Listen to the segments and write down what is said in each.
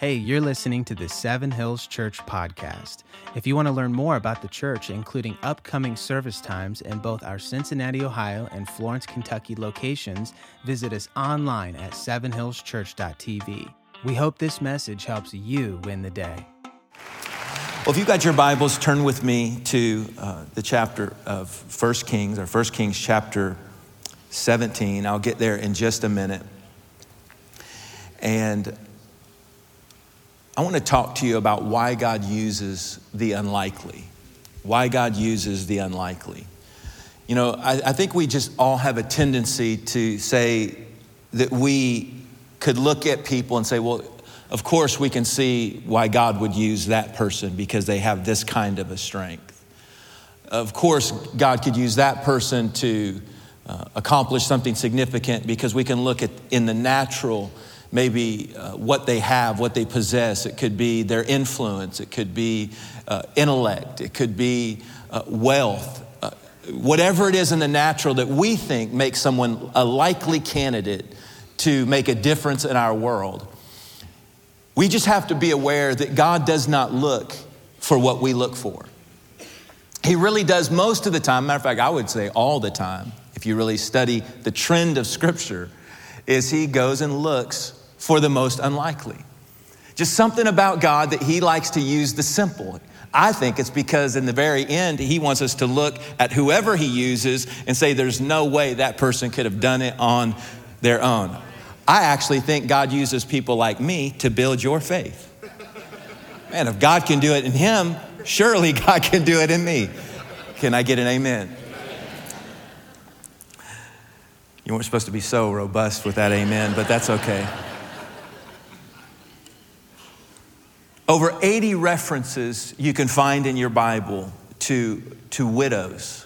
Hey, you're listening to the Seven Hills Church podcast. If you want to learn more about the church, including upcoming service times in both our Cincinnati, Ohio and Florence, Kentucky locations, visit us online at sevenhillschurch.tv. We hope this message helps you win the day. Well, if you've got your Bibles, turn with me to uh, the chapter of 1 Kings, or 1 Kings chapter 17. I'll get there in just a minute. And I want to talk to you about why God uses the unlikely. Why God uses the unlikely. You know, I, I think we just all have a tendency to say that we could look at people and say, well, of course we can see why God would use that person because they have this kind of a strength. Of course, God could use that person to uh, accomplish something significant because we can look at in the natural maybe uh, what they have, what they possess. It could be their influence, it could be uh, intellect, it could be uh, wealth. Uh, whatever it is in the natural that we think makes someone a likely candidate to make a difference in our world. We just have to be aware that God does not look for what we look for. He really does most of the time. Matter of fact, I would say all the time, if you really study the trend of Scripture, is He goes and looks for the most unlikely. Just something about God that He likes to use the simple. I think it's because in the very end, He wants us to look at whoever He uses and say, there's no way that person could have done it on their own. I actually think God uses people like me to build your faith. Man, if God can do it in Him, surely God can do it in me. Can I get an amen? You weren't supposed to be so robust with that amen, but that's okay. Over 80 references you can find in your Bible to, to widows.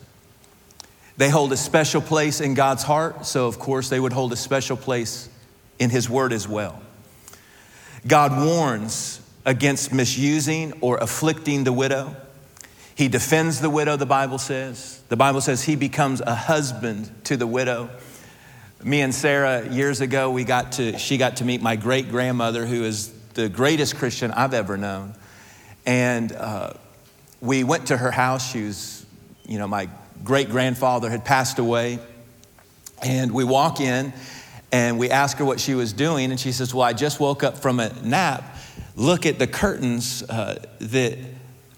They hold a special place in God's heart, so of course they would hold a special place in His Word as well. God warns against misusing or afflicting the widow. He defends the widow, the Bible says. The Bible says he becomes a husband to the widow. Me and Sarah, years ago, we got to, she got to meet my great grandmother, who is the greatest Christian I've ever known. And uh, we went to her house. She was, you know, my great grandfather had passed away. And we walk in and we ask her what she was doing. And she says, Well, I just woke up from a nap. Look at the curtains uh, that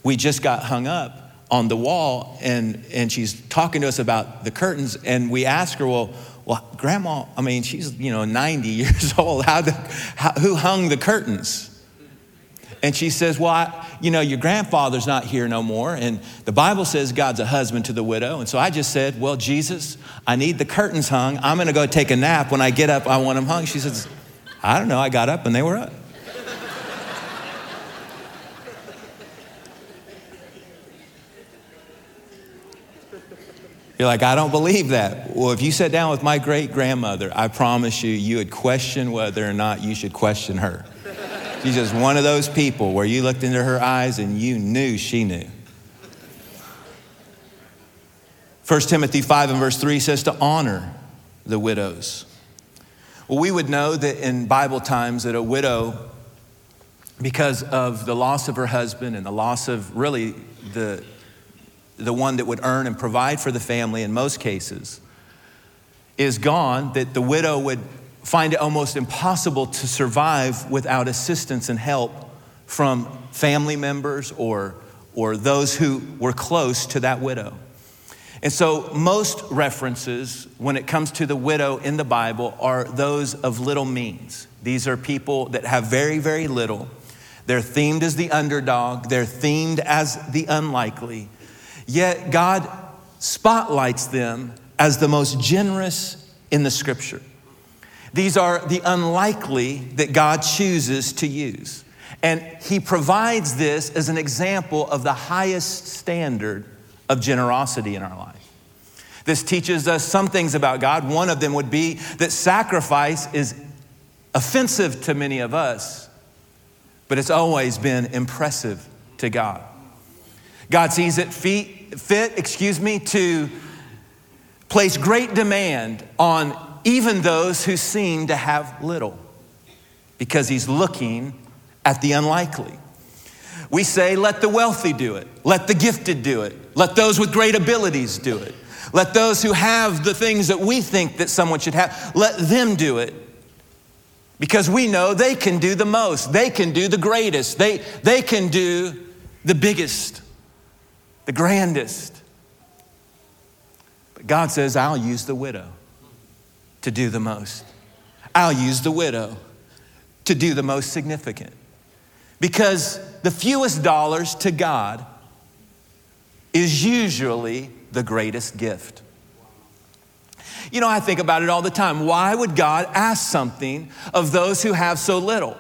we just got hung up on the wall. And, and she's talking to us about the curtains. And we ask her, Well, well, grandma, I mean, she's, you know, 90 years old. How the, how, who hung the curtains? And she says, Well, I, you know, your grandfather's not here no more. And the Bible says God's a husband to the widow. And so I just said, Well, Jesus, I need the curtains hung. I'm going to go take a nap. When I get up, I want them hung. She says, I don't know. I got up and they were up. You're like, I don't believe that. Well, if you sat down with my great grandmother, I promise you, you would question whether or not you should question her. She's just one of those people where you looked into her eyes and you knew she knew. 1 Timothy 5 and verse 3 says to honor the widows. Well, we would know that in Bible times that a widow, because of the loss of her husband and the loss of really the the one that would earn and provide for the family in most cases, is gone, that the widow would find it almost impossible to survive without assistance and help from family members or, or those who were close to that widow. And so, most references when it comes to the widow in the Bible are those of little means. These are people that have very, very little. They're themed as the underdog, they're themed as the unlikely. Yet God spotlights them as the most generous in the scripture. These are the unlikely that God chooses to use. And He provides this as an example of the highest standard of generosity in our life. This teaches us some things about God. One of them would be that sacrifice is offensive to many of us, but it's always been impressive to God. God sees it fit, fit, excuse me, to place great demand on even those who seem to have little because he's looking at the unlikely. We say, let the wealthy do it, let the gifted do it, let those with great abilities do it, let those who have the things that we think that someone should have, let them do it. Because we know they can do the most, they can do the greatest, they, they can do the biggest, the grandest. But God says, I'll use the widow to do the most. I'll use the widow to do the most significant. Because the fewest dollars to God is usually the greatest gift. You know, I think about it all the time. Why would God ask something of those who have so little?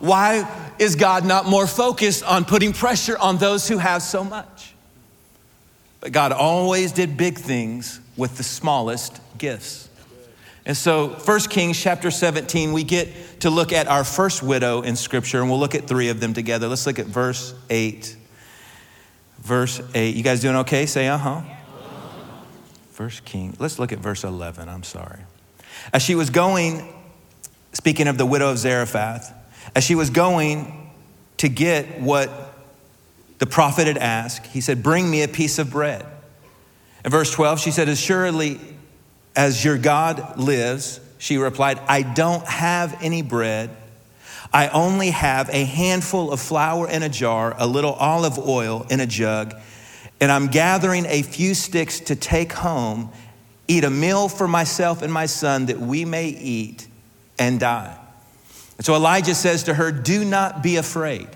Why is God not more focused on putting pressure on those who have so much? God always did big things with the smallest gifts. And so, 1 Kings chapter 17, we get to look at our first widow in Scripture, and we'll look at three of them together. Let's look at verse 8. Verse 8. You guys doing okay? Say, uh huh. First King. Let's look at verse 11. I'm sorry. As she was going, speaking of the widow of Zarephath, as she was going to get what the prophet had asked, he said, Bring me a piece of bread. In verse 12, she said, As surely as your God lives, she replied, I don't have any bread. I only have a handful of flour in a jar, a little olive oil in a jug, and I'm gathering a few sticks to take home, eat a meal for myself and my son that we may eat and die. And so Elijah says to her, Do not be afraid.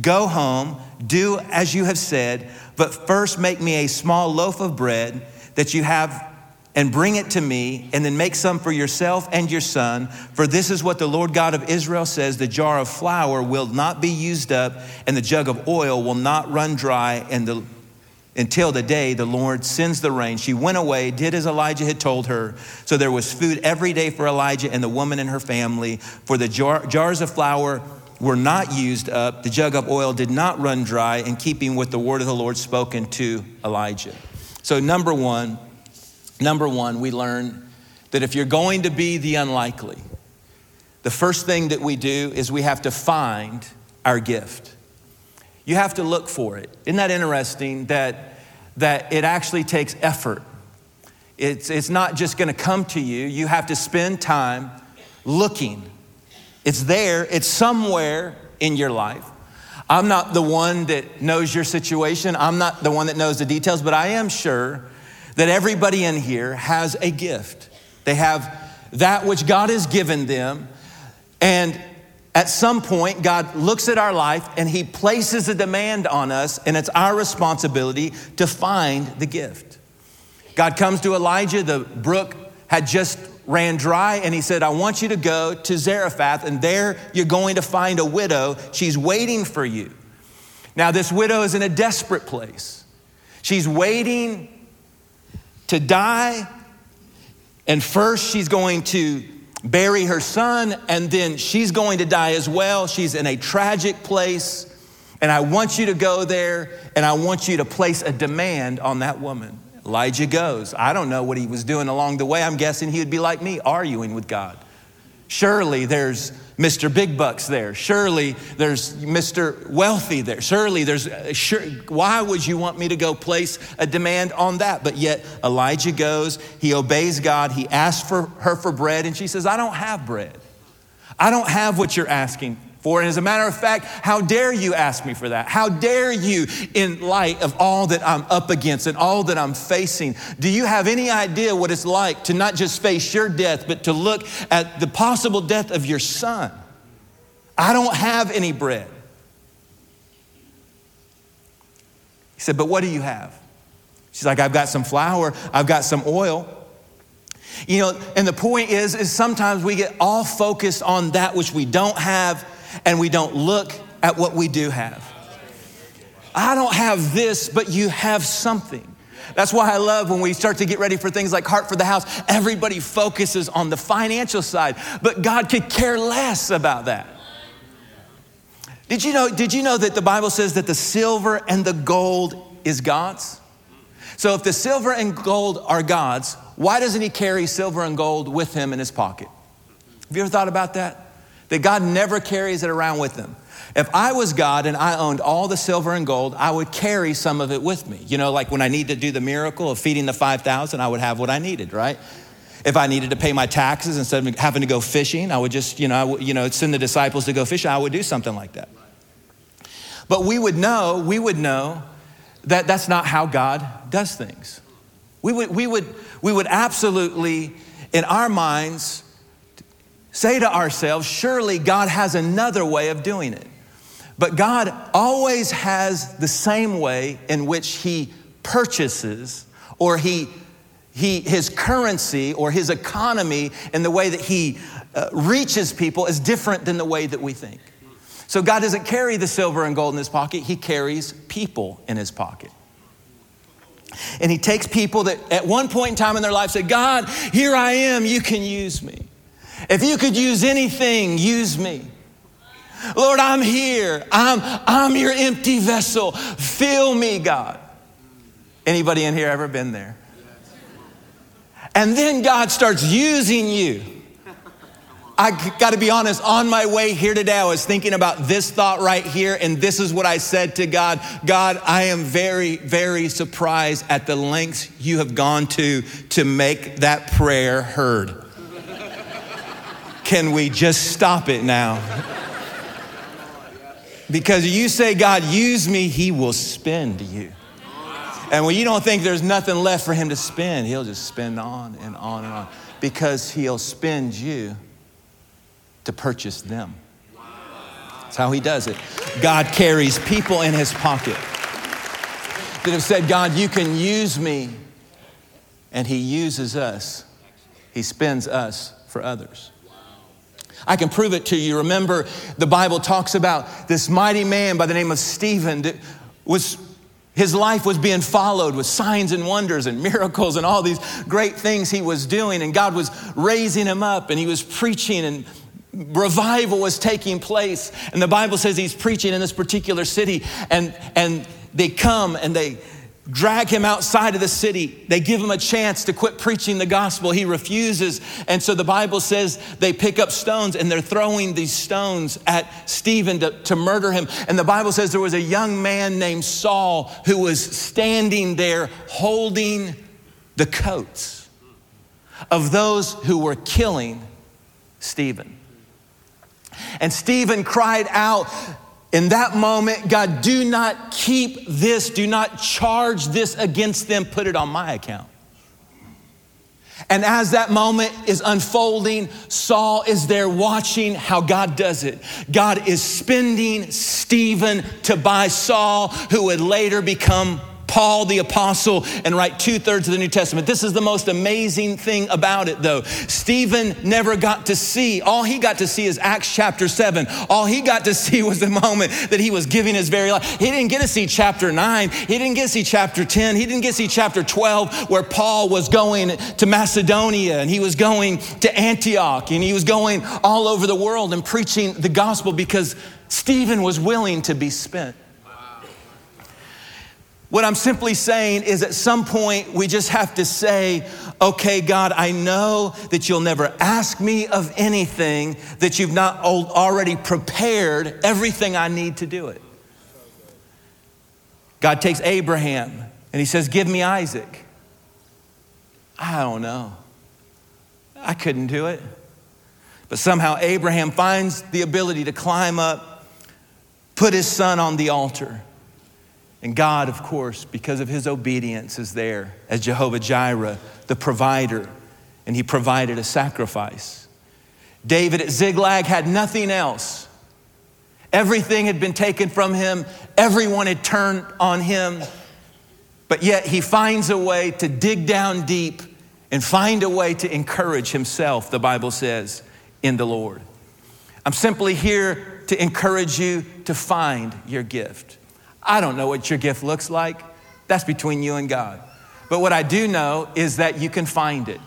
Go home, do as you have said, but first make me a small loaf of bread that you have and bring it to me, and then make some for yourself and your son. For this is what the Lord God of Israel says the jar of flour will not be used up, and the jug of oil will not run dry the, until the day the Lord sends the rain. She went away, did as Elijah had told her. So there was food every day for Elijah and the woman and her family. For the jar, jars of flour were not used up, the jug of oil did not run dry, in keeping with the word of the Lord spoken to Elijah. So, number one, Number one, we learn that if you're going to be the unlikely, the first thing that we do is we have to find our gift. You have to look for it. Isn't that interesting that, that it actually takes effort? It's, it's not just going to come to you, you have to spend time looking. It's there, it's somewhere in your life. I'm not the one that knows your situation, I'm not the one that knows the details, but I am sure that everybody in here has a gift. They have that which God has given them. And at some point, God looks at our life and He places a demand on us, and it's our responsibility to find the gift. God comes to Elijah, the brook had just ran dry, and He said, I want you to go to Zarephath, and there you're going to find a widow. She's waiting for you. Now, this widow is in a desperate place. She's waiting to die. And first, she's going to bury her son, and then she's going to die as well. She's in a tragic place. And I want you to go there, and I want you to place a demand on that woman. Elijah goes. I don't know what he was doing along the way. I'm guessing he would be like me, arguing with God. Surely there's Mr. Big Bucks there. Surely there's Mr. Wealthy there. Surely there's, sure, why would you want me to go place a demand on that? But yet Elijah goes, he obeys God, he asks for her for bread, and she says, I don't have bread. I don't have what you're asking for. And as a matter of fact, how dare you ask me for that? How dare you, in light of all that I'm up against and all that I'm facing, do you have any idea what it's like to not just face your death, but to look at the possible death of your son? I don't have any bread. He said, But what do you have? She's like, I've got some flour, I've got some oil. You know, and the point is, is sometimes we get all focused on that which we don't have and we don't look at what we do have. I don't have this, but you have something. That's why I love when we start to get ready for things like Heart for the House. Everybody focuses on the financial side, but God could care less about that. Did you know, did you know that the Bible says that the silver and the gold is God's? So if the silver and gold are God's, why doesn't he carry silver and gold with him in his pocket? Have you ever thought about that? That God never carries it around with him. If I was God and I owned all the silver and gold, I would carry some of it with me. You know, like when I need to do the miracle of feeding the 5,000, I would have what I needed, right? If I needed to pay my taxes instead of having to go fishing, I would just, you know, you know, send the disciples to go fishing. I would do something like that. But we would know, we would know that that's not how God does things. We would, we would, we would absolutely, in our minds, say to ourselves, surely God has another way of doing it. But God always has the same way in which He purchases or He, he His currency or His economy and the way that He uh, reaches people is different than the way that we think. So God doesn't carry the silver and gold in his pocket, he carries people in his pocket. And he takes people that at one point in time in their life said, God, here I am, you can use me. If you could use anything, use me. Lord, I'm here. I'm, I'm your empty vessel. Fill me, God. Anybody in here ever been there? And then God starts using you. I got to be honest, on my way here today, I was thinking about this thought right here, and this is what I said to God God, I am very, very surprised at the lengths you have gone to to make that prayer heard. Can we just stop it now? Because you say, God, use me, He will spend you. And when you don't think there's nothing left for Him to spend, He'll just spend on and on and on because He'll spend you to purchase them. That's how he does it. God carries people in his pocket that have said, God, you can use me. And he uses us, he spends us for others. I can prove it to you. Remember, the Bible talks about this mighty man by the name of Stephen that was his life was being followed with signs and wonders and miracles and all these great things he was doing. And God was raising him up and he was preaching and revival was taking place. And the Bible says he's preaching in this particular city, and, and they come and they drag him outside of the city. They give him a chance to quit preaching the gospel. He refuses. And so the Bible says they pick up stones and they're throwing these stones at Stephen to, to murder him. And the Bible says there was a young man named Saul who was standing there holding the coats of those who were killing Stephen. And Stephen cried out, in that moment, God, do not keep this, do not charge this against them, put it on my account. And as that moment is unfolding, Saul is there watching how God does it. God is spending Stephen to buy Saul, who would later become Paul the apostle and write two thirds of the New Testament. This is the most amazing thing about it, though. Stephen never got to see, all he got to see is Acts chapter 7. All he got to see was the moment that he was giving his very life. He didn't get to see chapter 9, he didn't get to see chapter 10, he didn't get to see chapter 12, where Paul was going to Macedonia and he was going to Antioch and he was going all over the world and preaching the gospel because Stephen was willing to be spent. What I'm simply saying is at some point we just have to say, okay, God, I know that you'll never ask me of anything that you've not already prepared everything I need to do it. God takes Abraham and he says, Give me Isaac. I don't know. I couldn't do it. But somehow Abraham finds the ability to climb up, put his son on the altar. And God, of course, because of his obedience, is there as Jehovah Jireh, the provider, and he provided a sacrifice. David at Ziklag had nothing else. Everything had been taken from him, everyone had turned on him, but yet he finds a way to dig down deep and find a way to encourage himself, the Bible says, in the Lord. I'm simply here to encourage you to find your gift. I don't know what your gift looks like. That's between you and God. But what I do know is that you can find it.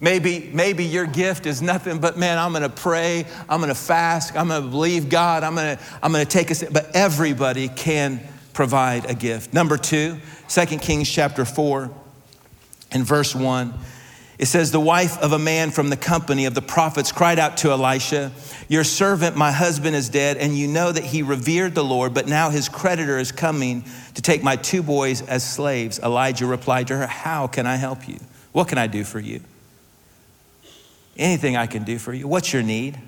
Maybe, maybe your gift is nothing but, man, I'm gonna pray, I'm gonna fast, I'm gonna believe God, I'm gonna, I'm gonna take a but everybody can provide a gift. Number two, 2 Kings chapter 4 and verse 1. It says, The wife of a man from the company of the prophets cried out to Elisha, Your servant, my husband, is dead, and you know that he revered the Lord, but now his creditor is coming to take my two boys as slaves. Elijah replied to her, How can I help you? What can I do for you? Anything I can do for you. What's your need?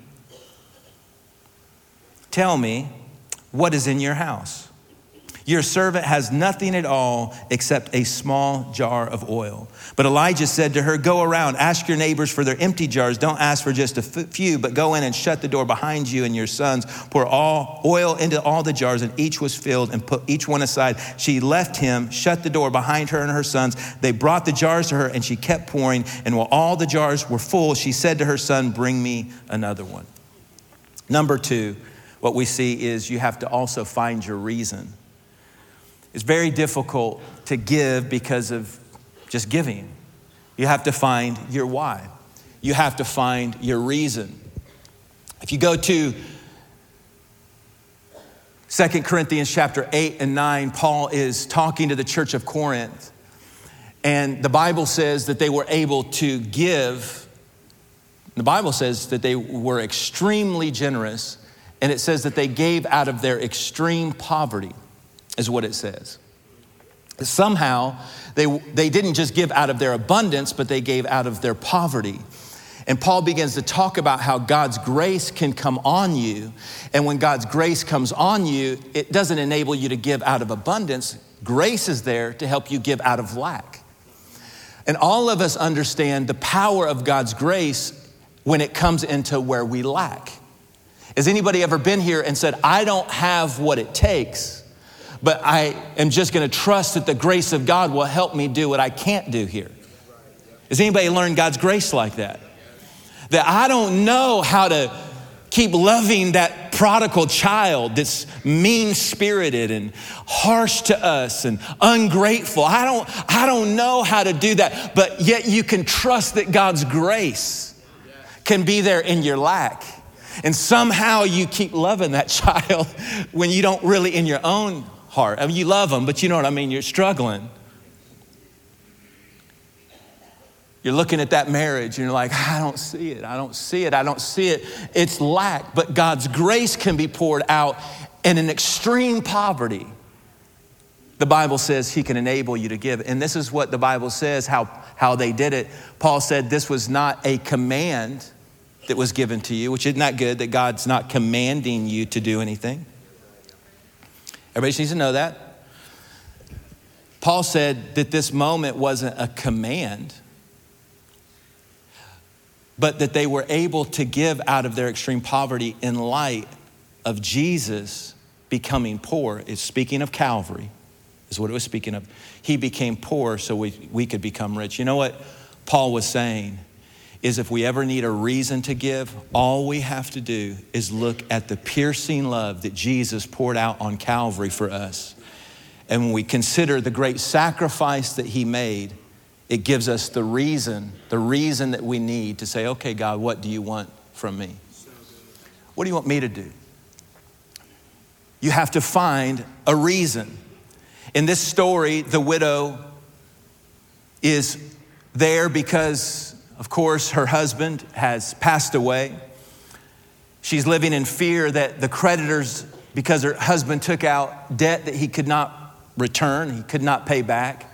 Tell me, what is in your house? Your servant has nothing at all except a small jar of oil. But Elijah said to her, Go around, ask your neighbors for their empty jars. Don't ask for just a few, but go in and shut the door behind you and your sons. Pour all oil into all the jars, and each was filled, and put each one aside. She left him, shut the door behind her and her sons. They brought the jars to her, and she kept pouring. And while all the jars were full, she said to her son, Bring me another one. Number two, what we see is you have to also find your reason. It's very difficult to give because of just giving. You have to find your why. You have to find your reason. If you go to 2 Corinthians chapter 8 and 9, Paul is talking to the church of Corinth. And the Bible says that they were able to give. The Bible says that they were extremely generous, and it says that they gave out of their extreme poverty is what it says. Somehow, they, they didn't just give out of their abundance, but they gave out of their poverty. And Paul begins to talk about how God's grace can come on you. And when God's grace comes on you, it doesn't enable you to give out of abundance. Grace is there to help you give out of lack. And all of us understand the power of God's grace when it comes into where we lack. Has anybody ever been here and said, I don't have what it takes? But I am just going to trust that the grace of God will help me do what I can't do here. Has anybody learned God's grace like that? That I don't know how to keep loving that prodigal child that's mean spirited and harsh to us and ungrateful. I don't, I don't know how to do that, but yet you can trust that God's grace can be there in your lack. And somehow you keep loving that child when you don't really in your own heart. I mean, you love them, but you know what I mean? You're struggling. You're looking at that marriage and you're like, I don't see it. I don't see it. I don't see it. It's lack, but God's grace can be poured out in an extreme poverty. The Bible says He can enable you to give. And this is what the Bible says how, how they did it. Paul said this was not a command that was given to you, which is not that good that God's not commanding you to do anything. Everybody needs to know that. Paul said that this moment wasn't a command, but that they were able to give out of their extreme poverty in light of Jesus becoming poor. It's speaking of Calvary, is what it was speaking of. He became poor so we, we could become rich. You know what Paul was saying? Is if we ever need a reason to give, all we have to do is look at the piercing love that Jesus poured out on Calvary for us. And when we consider the great sacrifice that he made, it gives us the reason, the reason that we need to say, okay, God, what do you want from me? What do you want me to do? You have to find a reason. In this story, the widow is there because of course, her husband has passed away. She's living in fear that the creditors, because her husband took out debt that he could not return, he could not pay back.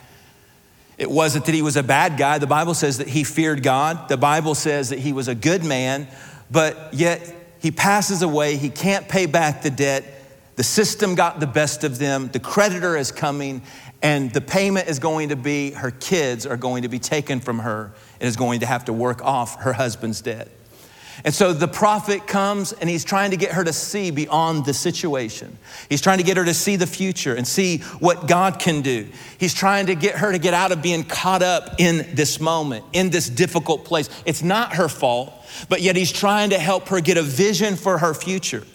It wasn't that he was a bad guy. The Bible says that he feared God. The Bible says that he was a good man, but yet he passes away. He can't pay back the debt. The system got the best of them. The creditor is coming, and the payment is going to be her kids are going to be taken from her and is going to have to work off her husband's debt. And so the prophet comes and he's trying to get her to see beyond the situation. He's trying to get her to see the future and see what God can do. He's trying to get her to get out of being caught up in this moment, in this difficult place. It's not her fault, but yet he's trying to help her get a vision for her future.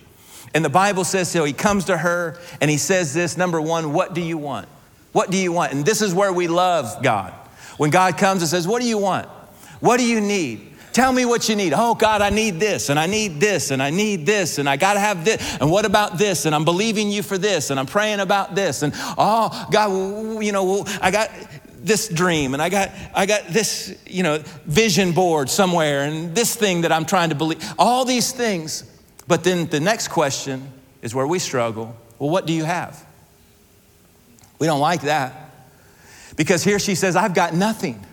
And the Bible says so. He comes to her and he says this number one, what do you want? What do you want? And this is where we love God. When God comes and says, What do you want? What do you need? Tell me what you need. Oh, God, I need this, and I need this, and I need this, and I got to have this. And what about this? And I'm believing you for this, and I'm praying about this. And oh, God, you know, I got this dream and I got I got this, you know, vision board somewhere and this thing that I'm trying to believe. All these things. But then the next question is where we struggle. Well, what do you have? We don't like that. Because here she says, I've got nothing.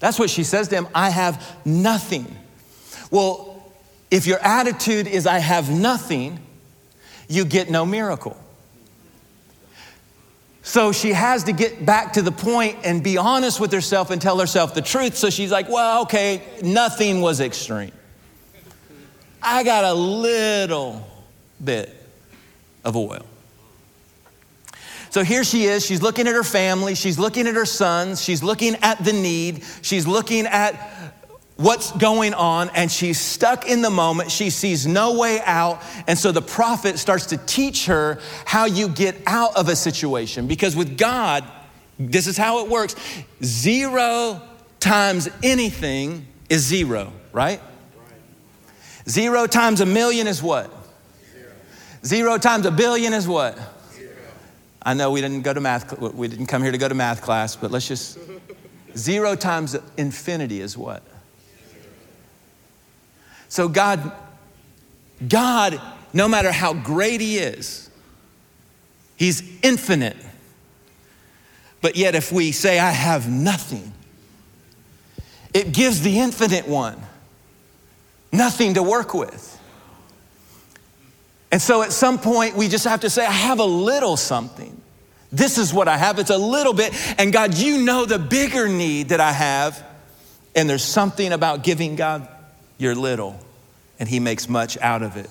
That's what she says to him, I have nothing. Well, if your attitude is, I have nothing, you get no miracle. So she has to get back to the point and be honest with herself and tell herself the truth. So she's like, well, okay, nothing was extreme. I got a little bit of oil. So here she is. She's looking at her family. She's looking at her sons. She's looking at the need. She's looking at what's going on and she's stuck in the moment. She sees no way out. And so the prophet starts to teach her how you get out of a situation. Because with God, this is how it works zero times anything is zero, right? Zero times a million is what? Zero times a billion is what? I know we didn't go to math, we didn't come here to go to math class, but let's just, zero times infinity is what? So God, God, no matter how great He is, He's infinite. But yet, if we say, I have nothing, it gives the infinite one nothing to work with. And so at some point, we just have to say, I have a little something. This is what I have. It's a little bit. And God, you know the bigger need that I have. And there's something about giving God your little, and He makes much out of it.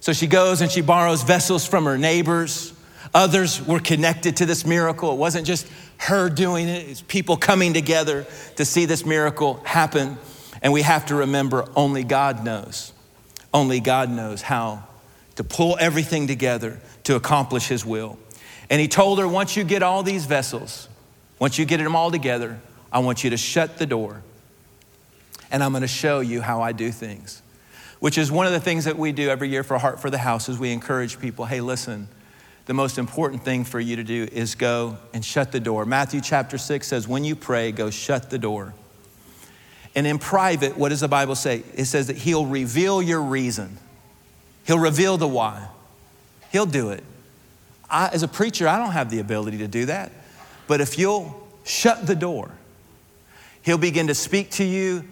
So she goes and she borrows vessels from her neighbors. Others were connected to this miracle. It wasn't just her doing it, it's people coming together to see this miracle happen. And we have to remember only God knows. Only God knows how to pull everything together to accomplish His will. And He told her, once you get all these vessels, once you get them all together, I want you to shut the door and I'm going to show you how I do things. Which is one of the things that we do every year for Heart for the House is we encourage people, hey, listen, the most important thing for you to do is go and shut the door. Matthew chapter 6 says, when you pray, go shut the door. And in private, what does the Bible say? It says that He'll reveal your reason, He'll reveal the why. He'll do it. I, as a preacher, I don't have the ability to do that. But if you'll shut the door, He'll begin to speak to you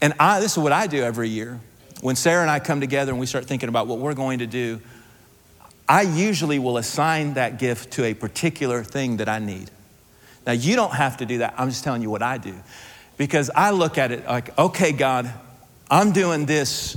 and I, this is what I do every year. When Sarah and I come together and we start thinking about what we're going to do, I usually will assign that gift to a particular thing that I need. Now, you don't have to do that. I'm just telling you what I do. Because I look at it like, okay, God, I'm doing this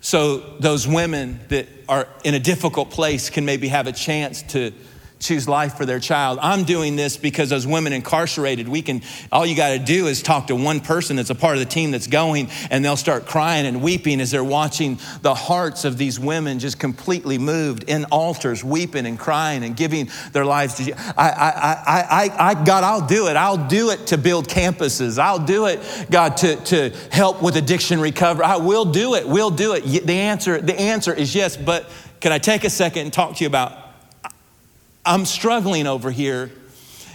so those women that are in a difficult place can maybe have a chance to choose life for their child. I'm doing this because those women incarcerated, we can, all you got to do is talk to one person that's a part of the team that's going, and they'll start crying and weeping as they're watching the hearts of these women just completely moved in altars, weeping and crying and giving their lives to you. I, I, I, I, I God, I'll do it. I'll do it to build campuses. I'll do it, God, to, to help with addiction recovery. I will do it. We'll do it. The answer, the answer is yes, but can I take a second and talk to you about I'm struggling over here.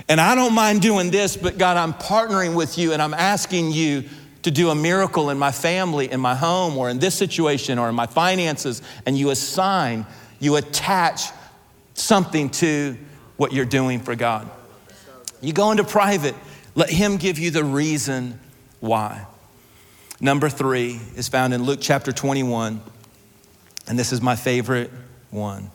And I don't mind doing this, but God, I'm partnering with you and I'm asking you to do a miracle in my family, in my home, or in this situation, or in my finances. And you assign, you attach something to what you're doing for God. You go into private, let Him give you the reason why. Number three is found in Luke chapter 21, and this is my favorite one.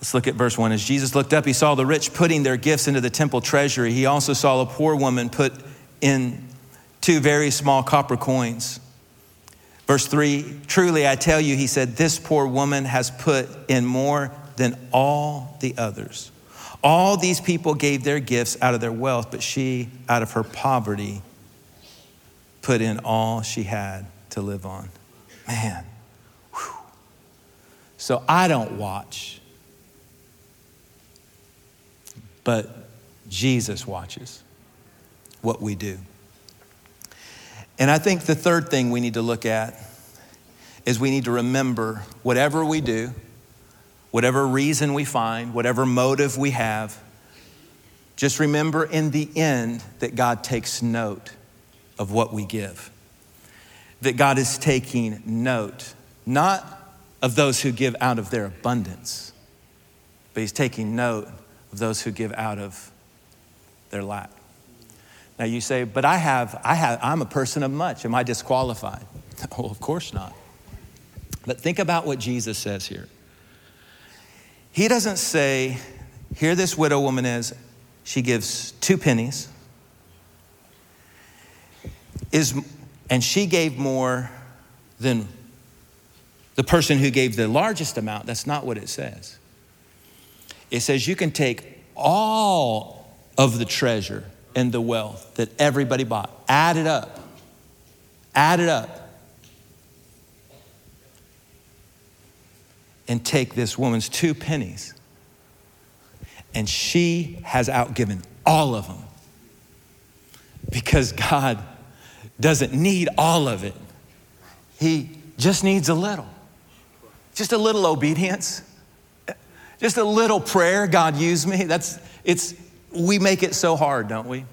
Let's look at verse 1. As Jesus looked up, he saw the rich putting their gifts into the temple treasury. He also saw a poor woman put in two very small copper coins. Verse 3 Truly I tell you, he said, this poor woman has put in more than all the others. All these people gave their gifts out of their wealth, but she, out of her poverty, put in all she had to live on. Man. Whew. So I don't watch but Jesus watches what we do. And I think the third thing we need to look at is we need to remember whatever we do, whatever reason we find, whatever motive we have, Just remember in the end that God takes note of what we give. That God is taking note, not of those who give out of their abundance, but He's taking note of those who give out of their lack. Now you say, but I have, I have, I'm a person of much. Am I disqualified? Oh, of course not. But think about what Jesus says here. He doesn't say, here this widow woman is, she gives two pennies, is, and she gave more than the person who gave the largest amount. That's not what it says. It says you can take all of the treasure and the wealth that everybody bought, add it up, add it up, and take this woman's two pennies. And she has outgiven all of them because God doesn't need all of it. He just needs a little. Just a little obedience. Just a little prayer. God use me. That's it's we make it so hard, don't we?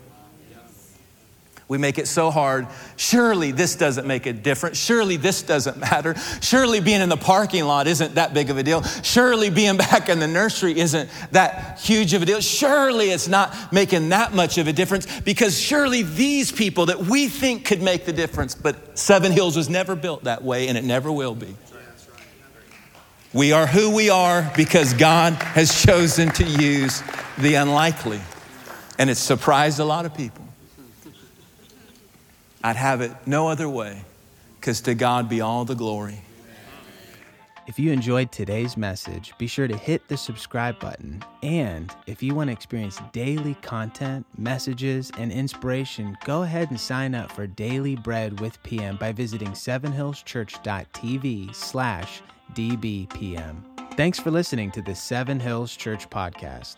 We make it so hard. Surely this doesn't make a difference. Surely this doesn't matter. Surely being in the parking lot isn't that big of a deal. Surely being back in the nursery isn't that huge of a deal. Surely it's not making that much of a difference because surely these people that we think could make the difference, but Seven Hills was never built that way and it never will be. We are who we are because God has chosen to use the unlikely. And it's surprised a lot of people. I'd have it no other way because to God be all the glory. If you enjoyed today's message, be sure to hit the subscribe button. And if you want to experience daily content, messages, and inspiration, go ahead and sign up for Daily Bread with PM by visiting sevenhillschurch.tv slash dbpm. Thanks for listening to the Seven Hills Church podcast.